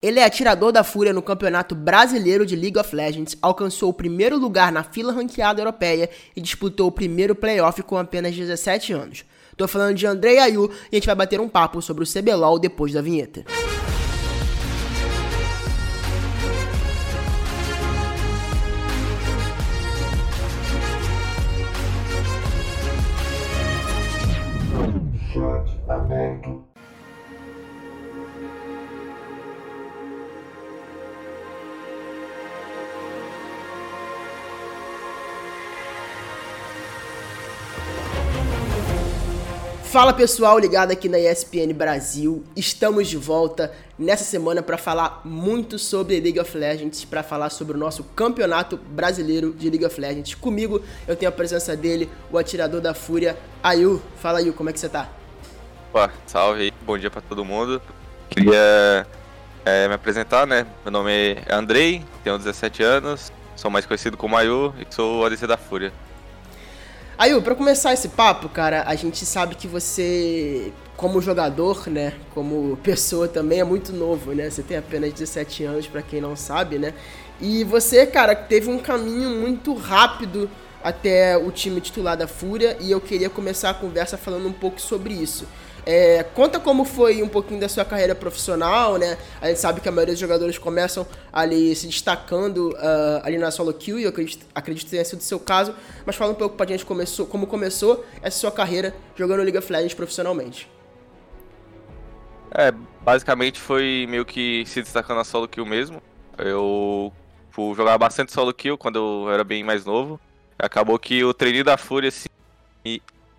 Ele é atirador da fúria no Campeonato Brasileiro de League of Legends, alcançou o primeiro lugar na fila ranqueada europeia e disputou o primeiro playoff com apenas 17 anos. Tô falando de Andrei Ayu e a gente vai bater um papo sobre o CBLOL depois da vinheta. Fala pessoal, ligado aqui na ESPN Brasil. Estamos de volta nessa semana para falar muito sobre League of Legends, para falar sobre o nosso campeonato brasileiro de League of Legends. Comigo eu tenho a presença dele, o atirador da Fúria, Ayu. Fala Ayu, como é que você tá? Opa, salve, bom dia para todo mundo. Queria é, me apresentar, né? Meu nome é Andrei, tenho 17 anos, sou mais conhecido como Ayu e sou o ADC da Fúria. Aí, para começar esse papo, cara, a gente sabe que você, como jogador, né, como pessoa também, é muito novo, né? Você tem apenas 17 anos, para quem não sabe, né? E você, cara, teve um caminho muito rápido até o time titular da Fúria e eu queria começar a conversa falando um pouco sobre isso. É, conta como foi um pouquinho da sua carreira profissional, né? A gente sabe que a maioria dos jogadores começam ali se destacando uh, ali na solo queue, e eu acredito, acredito que tenha sido o seu caso, mas fala um pouco pra gente começou, como começou essa sua carreira jogando League of Legends profissionalmente. É, basicamente foi meio que se destacando na solo kill mesmo. Eu jogava bastante solo kill quando eu era bem mais novo. Acabou que o treino da Fúria assim,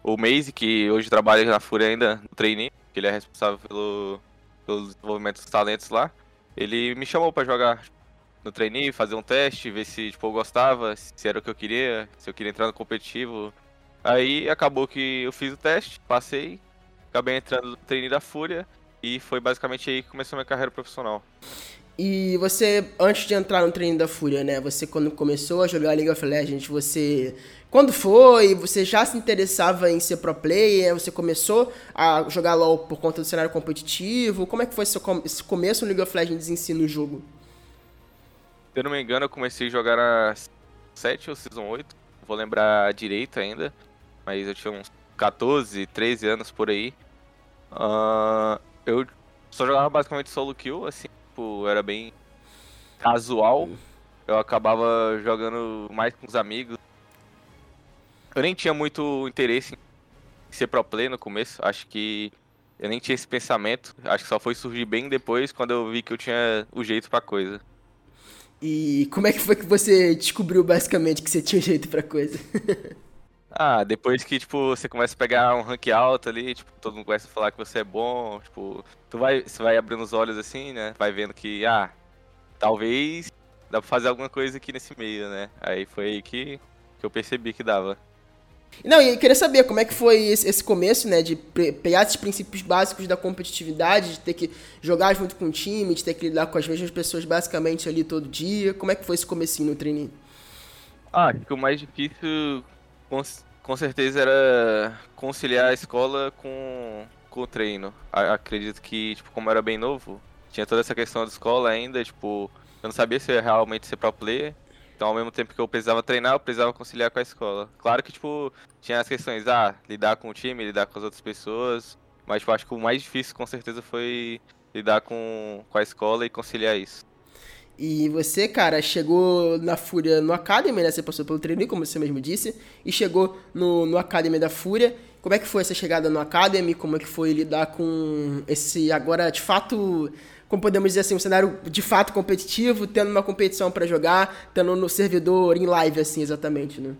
o Maze, que hoje trabalha na Fúria ainda no trainee, que ele é responsável pelo, pelo desenvolvimento dos talentos lá, ele me chamou para jogar no trainee, fazer um teste, ver se tipo, eu gostava, se era o que eu queria, se eu queria entrar no competitivo. Aí acabou que eu fiz o teste, passei, acabei entrando no trainee da Fúria e foi basicamente aí que começou minha carreira profissional. E você, antes de entrar no treino da Fúria, né? Você quando começou a jogar League of Legends, você quando foi? Você já se interessava em ser pro player? Você começou a jogar LoL por conta do cenário competitivo? Como é que foi esse começo no League of Legends em si no jogo? Se eu não me engano, eu comecei a jogar na 7 ou Season 8. Não vou lembrar direito ainda. Mas eu tinha uns 14, 13 anos por aí. Uh, eu só jogava basicamente solo kill, assim, tipo, era bem casual. Eu acabava jogando mais com os amigos, eu nem tinha muito interesse em ser pro play no começo. Acho que eu nem tinha esse pensamento. Acho que só foi surgir bem depois, quando eu vi que eu tinha o jeito pra coisa. E como é que foi que você descobriu basicamente que você tinha jeito pra coisa? ah, depois que, tipo, você começa a pegar um rank alto ali, tipo, todo mundo começa a falar que você é bom, tipo, tu vai, você vai abrindo os olhos assim, né? Vai vendo que, ah, talvez dá pra fazer alguma coisa aqui nesse meio, né? Aí foi aí que, que eu percebi que dava. Não, e eu queria saber como é que foi esse, esse começo, né, de pegar esses princípios básicos da competitividade, de ter que jogar junto com o time, de ter que lidar com as mesmas pessoas basicamente ali todo dia. Como é que foi esse comecinho no treininho? Ah, acho que o mais difícil, com, com certeza, era conciliar a escola com, com o treino. Acredito que, tipo, como era bem novo, tinha toda essa questão da escola ainda, tipo, eu não sabia se eu ia realmente ser pro player, então, ao mesmo tempo que eu precisava treinar, eu precisava conciliar com a escola. Claro que, tipo, tinha as questões, ah, lidar com o time, lidar com as outras pessoas. Mas, tipo, acho que o mais difícil, com certeza, foi lidar com, com a escola e conciliar isso. E você, cara, chegou na Fúria no Academy, né? Você passou pelo treino, como você mesmo disse, e chegou no, no Academy da Fúria. Como é que foi essa chegada no Academy? Como é que foi lidar com esse, agora, de fato, como podemos dizer assim, um cenário de fato competitivo, tendo uma competição para jogar, tendo no servidor em live, assim, exatamente, né?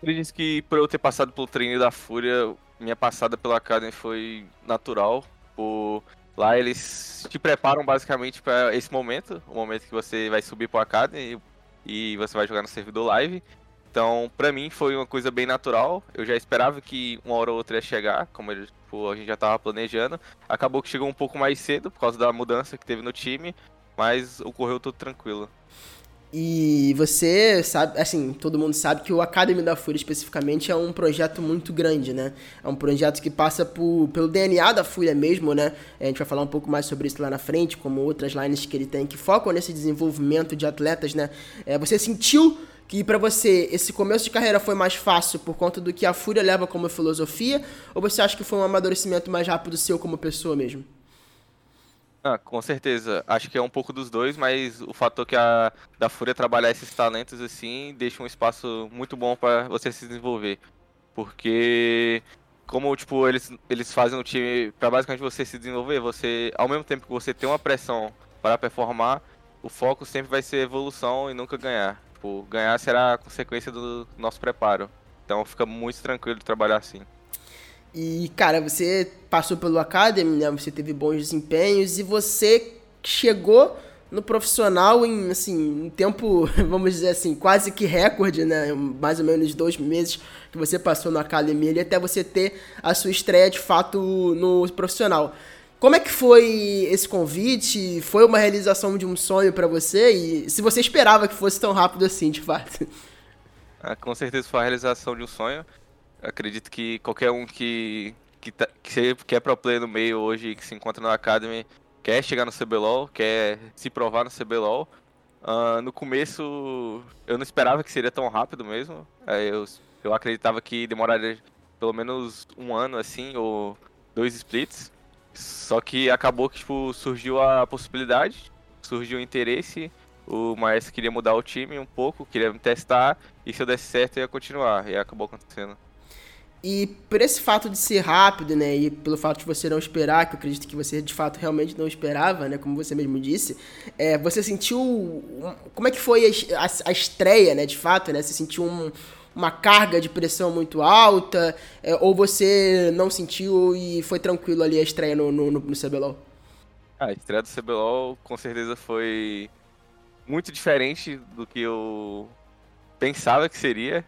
Ele disse que por eu ter passado pelo treino da Fúria, minha passada pela Academy foi natural. Por... Lá eles te preparam basicamente para esse momento, o momento que você vai subir para Academy e você vai jogar no servidor live. Então, pra mim foi uma coisa bem natural. Eu já esperava que uma hora ou outra ia chegar, como tipo, a gente já tava planejando. Acabou que chegou um pouco mais cedo por causa da mudança que teve no time, mas ocorreu tudo tranquilo. E você sabe, assim, todo mundo sabe que o Academy da Fúria especificamente é um projeto muito grande, né? É um projeto que passa por, pelo DNA da Fúria mesmo, né? A gente vai falar um pouco mais sobre isso lá na frente, como outras lines que ele tem que focam nesse desenvolvimento de atletas, né? É, você sentiu que para você esse começo de carreira foi mais fácil por conta do que a Fúria leva como filosofia, ou você acha que foi um amadurecimento mais rápido seu como pessoa mesmo? Ah, com certeza. Acho que é um pouco dos dois, mas o fator que a da Fúria trabalhar esses talentos assim deixa um espaço muito bom para você se desenvolver. Porque como tipo eles eles fazem o time para basicamente você se desenvolver, você ao mesmo tempo que você tem uma pressão para performar, o foco sempre vai ser evolução e nunca ganhar. Tipo, ganhar será a consequência do nosso preparo. Então fica muito tranquilo de trabalhar assim. E, cara, você passou pelo Academy, né? Você teve bons desempenhos e você chegou no profissional em, assim, um tempo, vamos dizer assim, quase que recorde, né? Mais ou menos dois meses que você passou na academia ali até você ter a sua estreia de fato no profissional. Como é que foi esse convite? Foi uma realização de um sonho para você? E se você esperava que fosse tão rápido assim, de fato? Ah, com certeza foi a realização de um sonho acredito que qualquer um que, que, tá, que, que é pro player no meio hoje, que se encontra na Academy, quer chegar no CBLOL, quer se provar no CBLOL. Uh, no começo, eu não esperava que seria tão rápido mesmo. eu, eu acreditava que demoraria pelo menos um ano, assim, ou dois splits. Só que acabou que tipo, surgiu a possibilidade, surgiu o interesse. O Maestro queria mudar o time um pouco, queria me testar, e se eu desse certo, eu ia continuar. E acabou acontecendo. E por esse fato de ser rápido, né, e pelo fato de você não esperar, que eu acredito que você de fato realmente não esperava, né, como você mesmo disse, é, você sentiu. Como é que foi a, a, a, estreia, né, de fato, né? Você sentiu um, uma carga de pressão muito alta, é, ou você não sentiu e foi tranquilo ali a estreia no, no, no, no CBLOL? Ah, a estreia do CBLOL com certeza foi muito diferente do que eu pensava que seria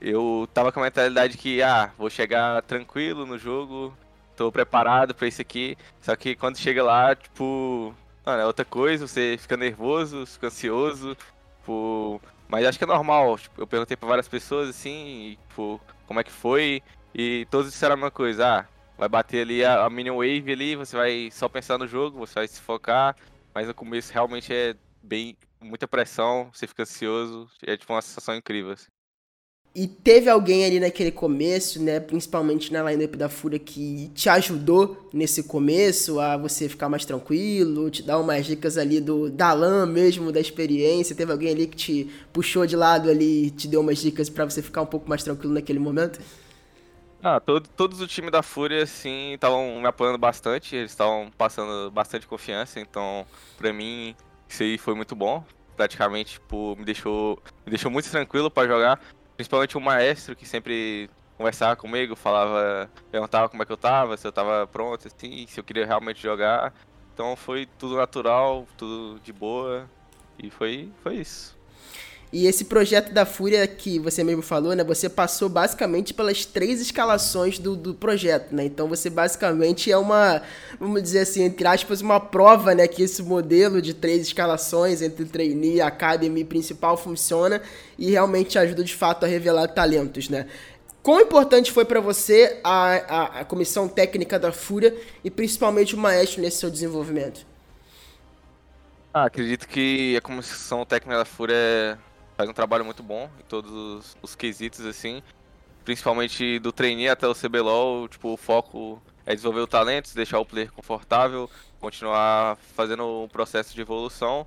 eu tava com a mentalidade que, ah, vou chegar tranquilo no jogo, tô preparado pra isso aqui. Só que quando chega lá, tipo, mano, é outra coisa, você fica nervoso, fica ansioso, tipo, mas acho que é normal. Tipo, eu perguntei pra várias pessoas assim, tipo, como é que foi, e todos disseram a mesma coisa, ah, vai bater ali a, a minion wave ali, você vai só pensar no jogo, você vai se focar, mas no começo realmente é bem muita pressão, você fica ansioso, é tipo uma sensação incrível. Assim. E teve alguém ali naquele começo, né, principalmente na lineup da Fúria, que te ajudou nesse começo a você ficar mais tranquilo, te dar umas dicas ali do Dalan mesmo, da experiência. Teve alguém ali que te puxou de lado ali, te deu umas dicas para você ficar um pouco mais tranquilo naquele momento? Ah, todo, todos o time da Fúria, assim, estavam me apoiando bastante, eles estavam passando bastante confiança, então, pra mim, isso aí foi muito bom. Praticamente, tipo, me deixou, me deixou muito tranquilo para jogar Principalmente o maestro que sempre conversava comigo, falava, perguntava como é que eu tava, se eu tava pronto, assim, se eu queria realmente jogar. Então foi tudo natural, tudo de boa. E foi, foi isso. E esse projeto da Fúria que você mesmo falou, né? Você passou basicamente pelas três escalações do, do projeto, né? Então você basicamente é uma, vamos dizer assim, entre aspas, uma prova, né? Que esse modelo de três escalações entre trainee, academy principal funciona e realmente ajuda de fato a revelar talentos, né? Quão importante foi para você a, a, a, comissão técnica da Fúria e principalmente o Maestro nesse seu desenvolvimento? Ah, acredito que a comissão técnica da Fúria é faz um trabalho muito bom em todos os, os quesitos, assim. Principalmente do trainee até o CBLOL, tipo, o foco é desenvolver o talento, deixar o player confortável, continuar fazendo um processo de evolução.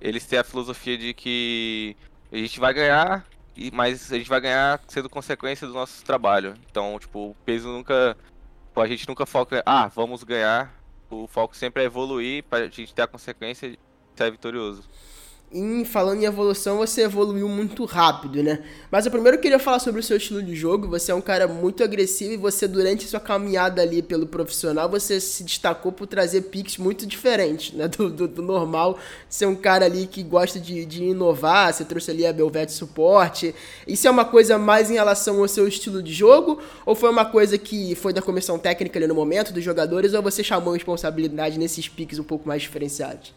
Eles têm a filosofia de que a gente vai ganhar, mas a gente vai ganhar sendo consequência do nosso trabalho. Então, tipo, o peso nunca. A gente nunca foca, ah, vamos ganhar. O foco sempre é evoluir para a gente ter a consequência de ser vitorioso em falando em evolução, você evoluiu muito rápido, né? Mas eu primeiro queria falar sobre o seu estilo de jogo. Você é um cara muito agressivo e você, durante sua caminhada ali pelo profissional, você se destacou por trazer picks muito diferentes, né? Do, do, do normal. Ser um cara ali que gosta de, de inovar, você trouxe ali a Belvete Suporte. Isso é uma coisa mais em relação ao seu estilo de jogo? Ou foi uma coisa que foi da comissão técnica ali no momento, dos jogadores? Ou você chamou responsabilidade nesses picks um pouco mais diferenciados?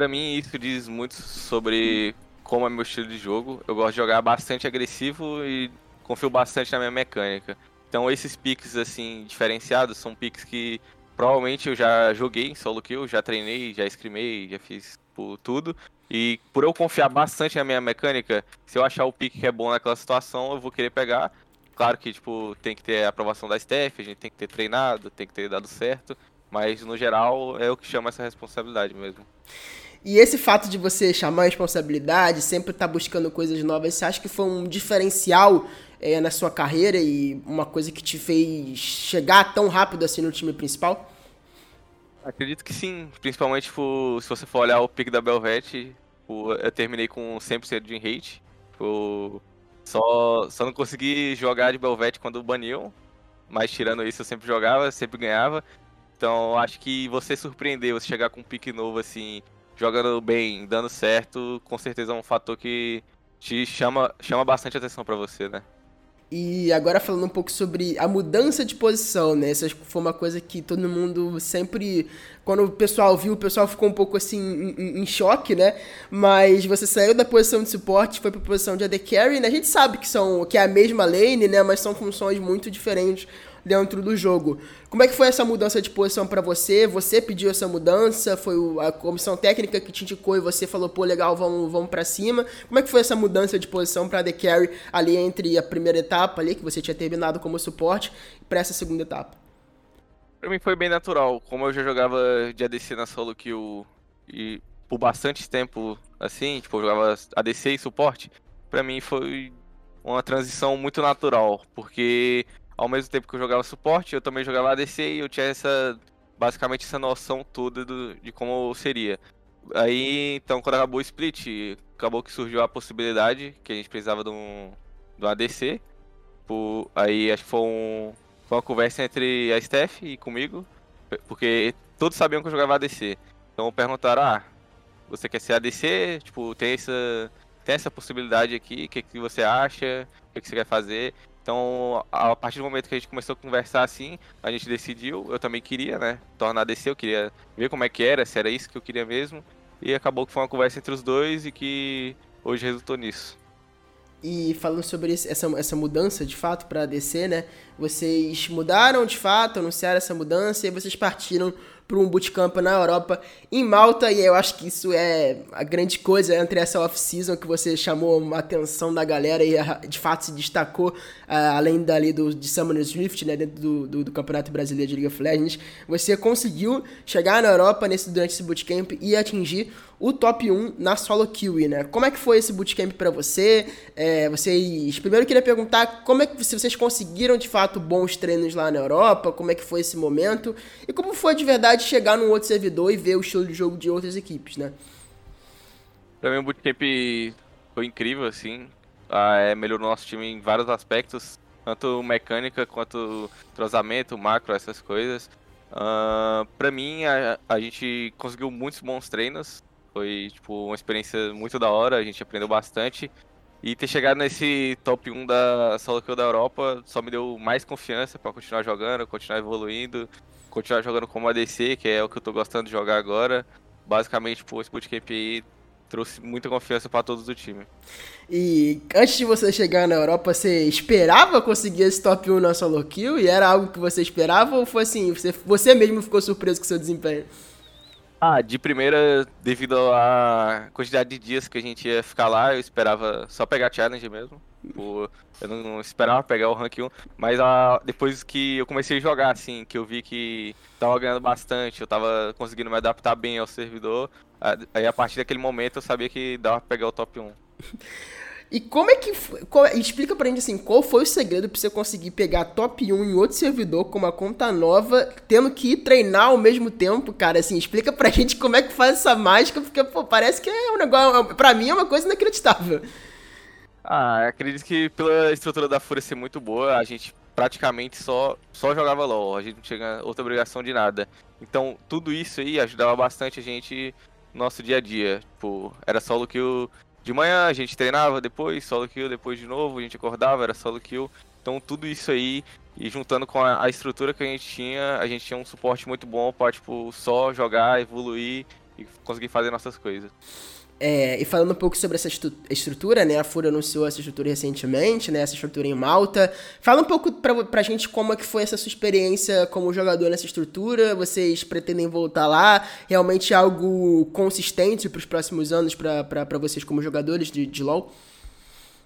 Pra mim, isso diz muito sobre como é meu estilo de jogo. Eu gosto de jogar bastante agressivo e confio bastante na minha mecânica. Então, esses picks, assim, diferenciados, são picks que provavelmente eu já joguei em solo kill, já treinei, já scrimei, já fiz tudo. E por eu confiar bastante na minha mecânica, se eu achar o pick que é bom naquela situação, eu vou querer pegar. Claro que, tipo, tem que ter a aprovação da staff, a gente tem que ter treinado, tem que ter dado certo. Mas, no geral, é o que chama essa responsabilidade mesmo. E esse fato de você chamar a responsabilidade, sempre estar tá buscando coisas novas, você acha que foi um diferencial é, na sua carreira e uma coisa que te fez chegar tão rápido assim no time principal? Acredito que sim, principalmente tipo, se você for olhar o pick da Belvete, tipo, eu terminei com 100% de rate. Tipo, só, só não consegui jogar de Belvete quando baniam, mas tirando isso eu sempre jogava, sempre ganhava. Então acho que você surpreender, você chegar com um pick novo assim, jogando bem, dando certo, com certeza é um fator que te chama, chama bastante atenção para você, né? E agora falando um pouco sobre a mudança de posição, né? Essa foi uma coisa que todo mundo sempre. Quando o pessoal viu, o pessoal ficou um pouco assim em, em choque, né? Mas você saiu da posição de suporte, foi para a posição de AD Carry, né? A gente sabe que, são, que é a mesma lane, né? Mas são funções muito diferentes dentro do jogo. Como é que foi essa mudança de posição para você? Você pediu essa mudança? Foi a comissão técnica que te indicou e você falou, pô, legal, vamos, vamos para cima? Como é que foi essa mudança de posição para The Carry ali entre a primeira etapa ali, que você tinha terminado como suporte, para essa segunda etapa? Pra mim foi bem natural. Como eu já jogava de ADC na solo kill e por bastante tempo assim, tipo, eu jogava ADC e suporte, pra mim foi uma transição muito natural, porque ao mesmo tempo que eu jogava suporte, eu também jogava ADC e eu tinha essa basicamente essa noção toda do, de como seria. Aí, então, quando acabou o split, acabou que surgiu a possibilidade que a gente precisava de um, de um ADC. Por, aí acho que foi, um, foi uma conversa entre a Steph e comigo, porque todos sabiam que eu jogava ADC. Então perguntaram, ah, você quer ser ADC? Tipo, tem essa, tem essa possibilidade aqui, o que, que você acha? O que, que você quer fazer? Então, a partir do momento que a gente começou a conversar assim, a gente decidiu, eu também queria, né, tornar DC, eu queria ver como é que era, se era isso que eu queria mesmo, e acabou que foi uma conversa entre os dois e que hoje resultou nisso. E falando sobre essa, essa mudança de fato para DC, né? Vocês mudaram de fato, anunciaram essa mudança e vocês partiram para um bootcamp na Europa, em Malta, e eu acho que isso é a grande coisa entre essa off-season que você chamou a atenção da galera e de fato se destacou, uh, além dali do, de Summoner's Rift, né, dentro do, do, do, Campeonato Brasileiro de League of Legends, você conseguiu chegar na Europa nesse, durante esse bootcamp e atingir o top 1 na solo kill, né? Como é que foi esse bootcamp para você? É, vocês, primeiro eu queria perguntar como é que se vocês conseguiram de fato bons treinos lá na Europa, como é que foi esse momento e como foi de verdade chegar num outro servidor e ver o estilo de jogo de outras equipes, né? Pra mim o bootcamp foi incrível, assim. Ah, é, melhorou nosso time em vários aspectos, tanto mecânica quanto trozamento, macro, essas coisas. Uh, mim, a, a gente conseguiu muitos bons treinos. Foi, tipo, uma experiência muito da hora, a gente aprendeu bastante. E ter chegado nesse top 1 da solo kill da Europa só me deu mais confiança para continuar jogando, continuar evoluindo, continuar jogando como ADC, que é o que eu tô gostando de jogar agora. Basicamente, tipo, esse bootcamp aí trouxe muita confiança para todos do time. E antes de você chegar na Europa, você esperava conseguir esse top 1 na solo kill? E era algo que você esperava ou foi assim, você, você mesmo ficou surpreso com seu desempenho? Ah, de primeira, devido à quantidade de dias que a gente ia ficar lá, eu esperava só pegar challenge mesmo. Eu não esperava pegar o rank 1, mas ah, depois que eu comecei a jogar, assim, que eu vi que tava ganhando bastante, eu tava conseguindo me adaptar bem ao servidor, aí a partir daquele momento eu sabia que dava pra pegar o top 1. E como é que. Qual, explica pra gente assim, qual foi o segredo pra você conseguir pegar top 1 em outro servidor com uma conta nova, tendo que ir treinar ao mesmo tempo, cara? Assim, explica pra gente como é que faz essa mágica, porque, pô, parece que é um negócio. Pra mim é uma coisa inacreditável. Ah, acredito que pela estrutura da Fúria ser muito boa, a gente praticamente só, só jogava LOL, a gente não tinha outra obrigação de nada. Então, tudo isso aí ajudava bastante a gente no nosso dia a dia. Tipo, era solo que o de manhã a gente treinava depois, solo kill, depois de novo, a gente acordava, era solo kill. Então tudo isso aí, e juntando com a, a estrutura que a gente tinha, a gente tinha um suporte muito bom para tipo, só jogar, evoluir e conseguir fazer nossas coisas. É, e falando um pouco sobre essa estrutura, né? A Fúria anunciou essa estrutura recentemente, né? Essa estrutura em Malta. Fala um pouco pra, pra gente como é que foi essa sua experiência como jogador nessa estrutura. Vocês pretendem voltar lá? Realmente é algo consistente para os próximos anos para vocês como jogadores de, de LoL?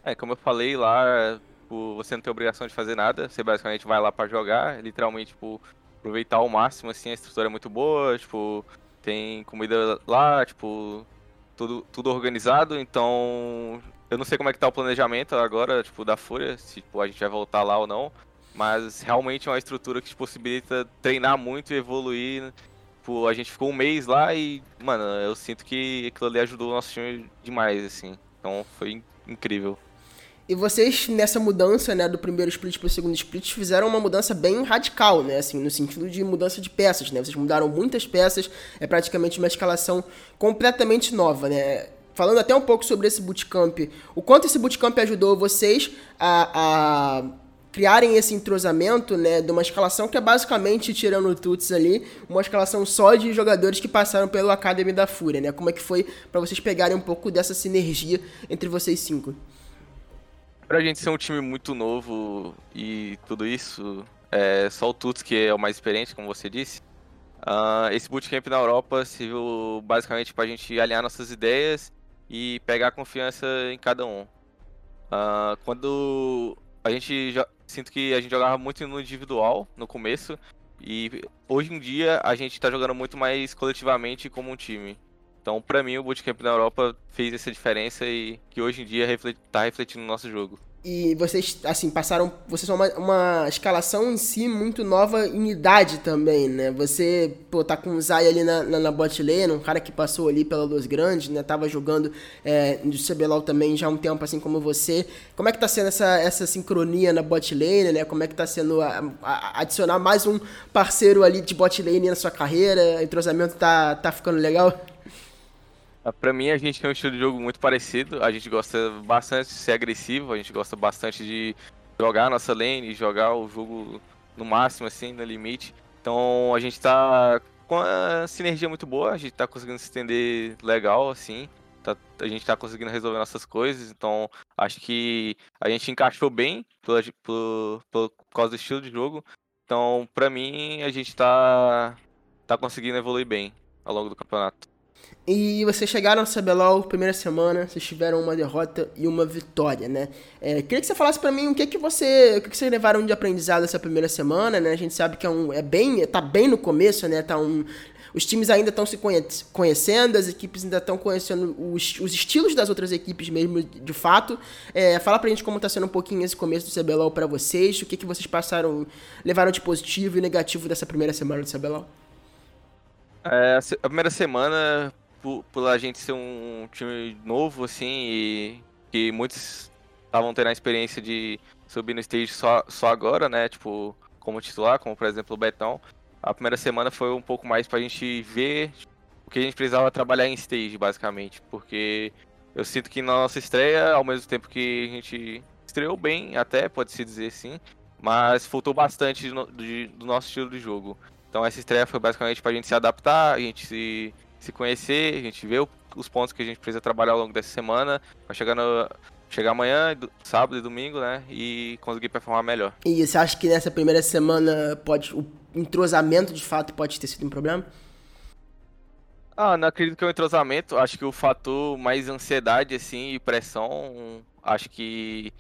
É, como eu falei lá, tipo, você não tem obrigação de fazer nada. Você basicamente vai lá para jogar, literalmente, tipo, aproveitar ao máximo, assim, a estrutura é muito boa, tipo, tem comida lá, tipo, tudo, tudo organizado, então eu não sei como é que tá o planejamento agora, tipo, da Fúria, se tipo, a gente vai voltar lá ou não, mas realmente é uma estrutura que te possibilita treinar muito e evoluir. Tipo, a gente ficou um mês lá e, mano, eu sinto que aquilo ali ajudou o nosso time demais, assim. Então foi incrível. E vocês, nessa mudança, né, do primeiro split pro segundo split, fizeram uma mudança bem radical, né, assim, no sentido de mudança de peças, né, vocês mudaram muitas peças, é praticamente uma escalação completamente nova, né. Falando até um pouco sobre esse bootcamp, o quanto esse bootcamp ajudou vocês a, a criarem esse entrosamento, né, de uma escalação que é basicamente, tirando o Tuts ali, uma escalação só de jogadores que passaram pelo Academy da Fúria, né, como é que foi para vocês pegarem um pouco dessa sinergia entre vocês cinco? Pra gente ser um time muito novo e tudo isso, é, só o Tuts que é o mais experiente, como você disse. Uh, esse bootcamp na Europa serviu basicamente pra gente alinhar nossas ideias e pegar confiança em cada um. Uh, quando a gente sinto que a gente jogava muito no individual no começo e hoje em dia a gente tá jogando muito mais coletivamente como um time. Então, para mim, o Bootcamp na Europa fez essa diferença e que hoje em dia está refletindo no nosso jogo. E vocês, assim, passaram. Vocês são uma, uma, escalação em si muito nova em idade também, né? Você, pô, tá com o Zay ali na, na, na bot lane, um cara que passou ali pela Luz Grande, né? Tava jogando é, no CBLOL também já há um tempo, assim como você. Como é que tá sendo essa, essa sincronia na bot lane, né? Como é que tá sendo a, a, adicionar mais um parceiro ali de bot lane na sua carreira? O entrosamento tá, tá ficando legal? Ah, pra mim, a gente tem um estilo de jogo muito parecido. A gente gosta bastante de ser agressivo, a gente gosta bastante de jogar a nossa lane, jogar o jogo no máximo, assim, no limite. Então, a gente tá com a sinergia muito boa, a gente tá conseguindo se estender legal, assim. Tá, a gente tá conseguindo resolver nossas coisas, então acho que a gente encaixou bem por, por, causa do estilo de jogo. Então, pra mim, a gente tá, tá conseguindo evoluir bem ao longo do campeonato. E vocês chegaram no CBLOL, primeira semana, vocês tiveram uma derrota e uma vitória, né? É, queria que você falasse para mim o que que você, o que que vocês levaram de aprendizado essa primeira semana, né? A gente sabe que é um, é bem, tá bem no começo, né? Tá um, os times ainda estão se conhecendo, as equipes ainda estão conhecendo os, os, estilos das outras equipes mesmo, de fato. É, fala pra gente como tá sendo um pouquinho esse começo do CBLOL para vocês, o que que vocês passaram, levaram de positivo e negativo dessa primeira semana do CBLOL. É, a primeira semana por, por a gente ser um time novo, assim, e que muitos estavam tendo a experiência de subir no stage só, só agora, né? Tipo, como titular, como por exemplo o Betão. A primeira semana foi um pouco mais pra gente ver o que a gente precisava trabalhar em stage, basicamente. Porque eu sinto que na nossa estreia, ao mesmo tempo que a gente estreou bem, até pode-se dizer assim, mas faltou bastante do, do nosso estilo de jogo. Então essa estreia foi basicamente pra gente se adaptar, a gente se se conhecer, a gente vê os pontos que a gente precisa trabalhar ao longo dessa semana, para chegar, no, chegar amanhã, sábado e domingo, né? E conseguir performar melhor. E você acha que nessa primeira semana pode o entrosamento de fato pode ter sido um problema? Ah, não acredito que é o entrosamento. Acho que o fator mais ansiedade, assim, e pressão, acho que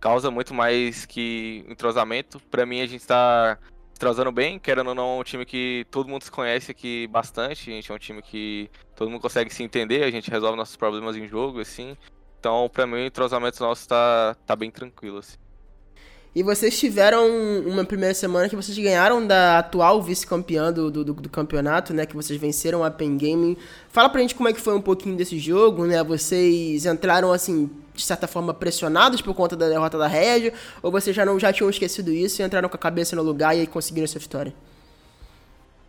causa muito mais que entrosamento. Para mim, a gente está entrosando bem, querendo ou não, é um time que todo mundo se conhece aqui bastante. A gente é um time que todo mundo consegue se entender, a gente resolve nossos problemas em jogo, assim. Então, pra mim, o entrosamento nosso tá, tá bem tranquilo, assim. E vocês tiveram uma primeira semana que vocês ganharam da atual vice-campeã do, do, do, campeonato, né? Que vocês venceram a Pen Gaming. Fala pra gente como é que foi um pouquinho desse jogo, né? Vocês entraram, assim, de certa forma, pressionados por conta da derrota da Red? Ou vocês já, não, já tinham esquecido isso e entraram com a cabeça no lugar e aí conseguiram essa vitória?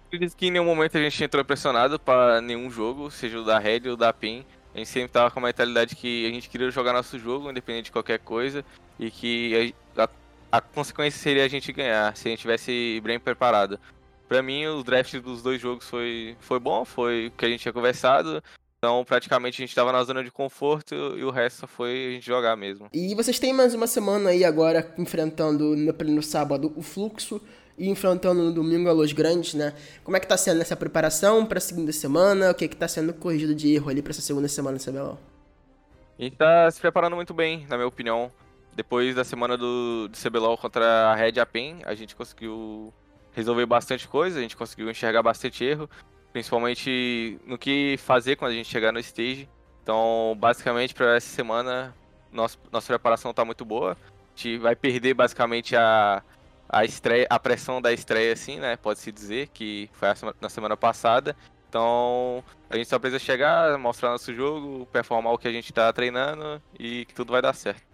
Acredito que em nenhum momento a gente entrou pressionado para nenhum jogo, seja o da Red ou da PEN. A gente sempre tava com a mentalidade que a gente queria jogar nosso jogo, independente de qualquer coisa, e que a, a consequência seria a gente ganhar, se a gente tivesse bem preparado. Pra mim, o draft dos dois jogos foi, foi bom, foi o que a gente tinha conversado. Então, praticamente, a gente estava na zona de conforto e o resto só foi a gente jogar mesmo. E vocês têm mais uma semana aí agora enfrentando no, no sábado o Fluxo e enfrentando no domingo a Los Grandes, né? Como é que tá sendo essa preparação para a segunda semana? O que é que tá sendo corrigido de erro ali para essa segunda semana, CBLOL? A gente tá se preparando muito bem, na minha opinião. Depois da semana do, do CBLOL contra a Red Apen, a gente conseguiu resolver bastante coisa, a gente conseguiu enxergar bastante erro, principalmente no que fazer quando a gente chegar no stage. Então, basicamente, para essa semana, nossa, nossa preparação está muito boa. A gente vai perder basicamente a, a, estreia, a pressão da estreia, assim, né? Pode-se dizer, que foi na semana passada. Então, a gente só precisa chegar, mostrar nosso jogo, performar o que a gente está treinando e que tudo vai dar certo.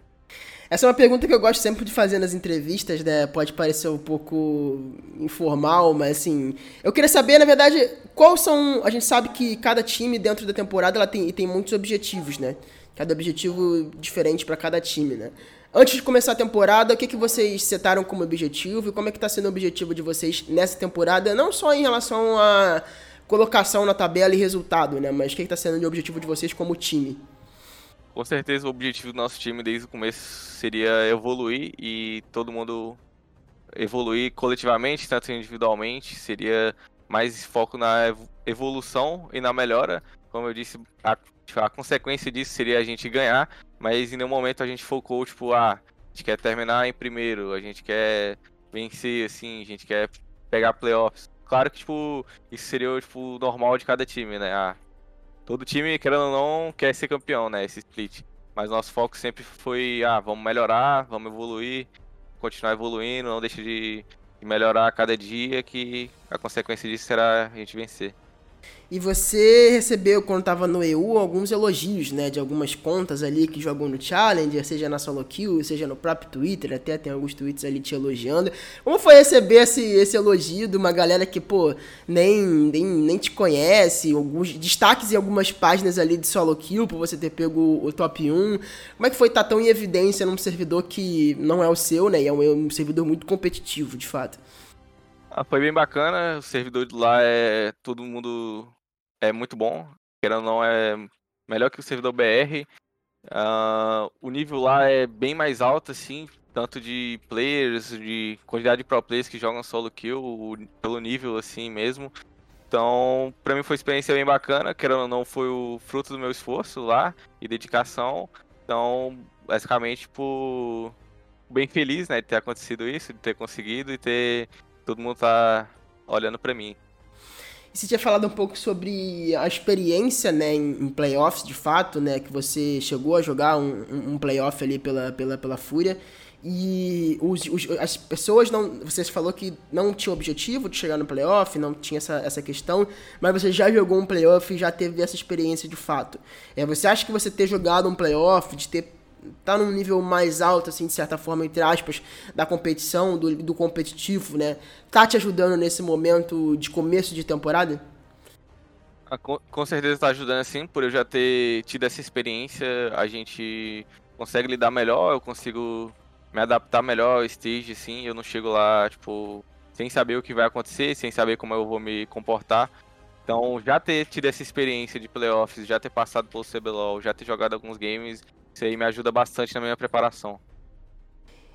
Essa é uma pergunta que eu gosto sempre de fazer nas entrevistas, né? Pode parecer um pouco informal, mas assim. Eu queria saber, na verdade, quais são. A gente sabe que cada time dentro da temporada ela tem, tem muitos objetivos, né? Cada objetivo diferente para cada time, né? Antes de começar a temporada, o que, que vocês setaram como objetivo e como é que está sendo o objetivo de vocês nessa temporada? Não só em relação a colocação na tabela e resultado, né? Mas o que está sendo o objetivo de vocês como time? Com certeza o objetivo do nosso time desde o começo seria evoluir e todo mundo evoluir coletivamente, tanto individualmente, seria mais foco na evolução e na melhora. Como eu disse, a, a consequência disso seria a gente ganhar, mas em nenhum momento a gente focou, tipo, ah, a gente quer terminar em primeiro, a gente quer vencer, assim, a gente quer pegar playoffs. Claro que, tipo, isso seria, tipo, normal de cada time, né? Ah, todo time, querendo ou não, quer ser campeão, né? Esse split. Mas nosso foco sempre foi, ah, vamos melhorar, vamos evoluir, continuar evoluindo, não deixe de melhorar a cada dia, que a consequência disso será a gente vencer. E você recebeu, quando estava no EU, alguns elogios, né? De algumas contas ali que jogam no Challenger, seja na solo kill, seja no próprio Twitter, até tem alguns tweets ali te elogiando. Como foi receber esse, esse elogio de uma galera que, pô, nem, nem, nem te conhece, alguns destaques em algumas páginas ali de solo kill, por você ter pego o top 1. Como é que foi estar tão em evidência num servidor que não é o seu, né? E é um, é um servidor muito competitivo, de fato. Ah, foi bem bacana, o servidor de lá é todo mundo é muito bom, querendo ou não é melhor que o servidor BR. Ah, o nível lá é bem mais alto, assim, tanto de players, de quantidade de pro players que jogam solo kill, pelo nível assim mesmo. Então, pra mim foi uma experiência bem bacana, querendo ou não, foi o fruto do meu esforço lá e dedicação. Então, basicamente, tipo, bem feliz, né, de ter acontecido isso, de ter conseguido e ter todo mundo tá olhando para mim. E você tinha falado um pouco sobre a experiência, né, em, playoffs, de fato, né, que você chegou a jogar um, um playoff ali pela, pela, pela Fúria. E os, os, as pessoas não. Você falou que não tinha objetivo de chegar no playoff, não tinha essa, essa questão, mas você já jogou um playoff e já teve essa experiência de fato. É, você acha que você ter jogado um playoff, de ter tá num nível mais alto, assim, de certa forma, entre aspas, da competição, do, do competitivo, né? Tá te ajudando nesse momento de começo de temporada? Ah, com, com certeza tá ajudando, sim, por eu já ter tido essa experiência, a gente consegue lidar melhor, eu consigo me adaptar melhor ao stage, assim, eu não chego lá, tipo, sem saber o que vai acontecer, sem saber como eu vou me comportar. Então, já ter tido essa experiência de playoffs, já ter passado pelo CBLOL, já ter jogado alguns games, isso aí me ajuda bastante na minha preparação.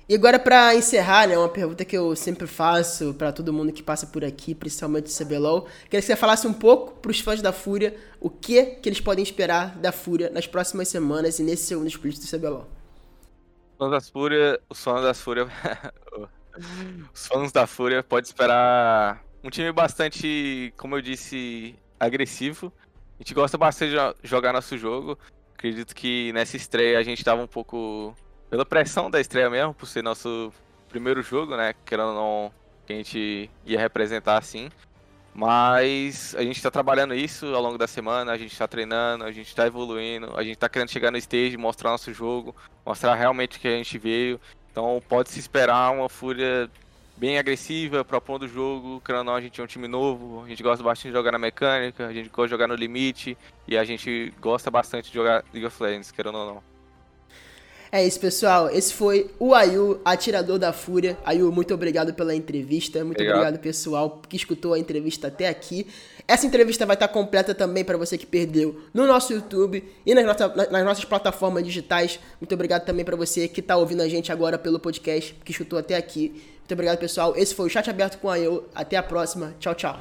E agora para encerrar, né, uma pergunta que eu sempre faço para todo mundo que passa por aqui, principalmente o CBLOL, queria que você falasse um pouco para os fãs da Fúria o que que eles podem esperar da Fúria nas próximas semanas e nesse segundo split do CBLOL. Os fãs da Fúria, os fãs da Fúria, os fãs da Fúria podem esperar um time bastante, como eu disse, agressivo. A gente gosta bastante de jogar nosso jogo. Acredito que nessa estreia a gente tava um pouco pela pressão da estreia mesmo, por ser nosso primeiro jogo, né? Querendo ou não, que a gente ia representar assim. Mas a gente está trabalhando isso ao longo da semana, a gente está treinando, a gente está evoluindo, a gente está querendo chegar no stage, mostrar nosso jogo, mostrar realmente o que a gente veio. Então pode se esperar uma fúria bem agressiva, propondo o jogo. Querendo ou não, a gente é um time novo, a gente gosta bastante de jogar na mecânica, a gente gosta de jogar no limite e a gente gosta bastante de jogar League of Legends, querendo ou não. É isso, pessoal. Esse foi o Ayu, atirador da Fúria. Ayu, muito obrigado pela entrevista. Muito obrigado, obrigado pessoal, que escutou a entrevista até aqui. Essa entrevista vai estar completa também para você que perdeu no nosso YouTube e nas, nossa, nas nossas plataformas digitais. Muito obrigado também para você que está ouvindo a gente agora pelo podcast, que escutou até aqui. Muito obrigado, pessoal. Esse foi o Chat Aberto com a Eu. Até a próxima. Tchau, tchau.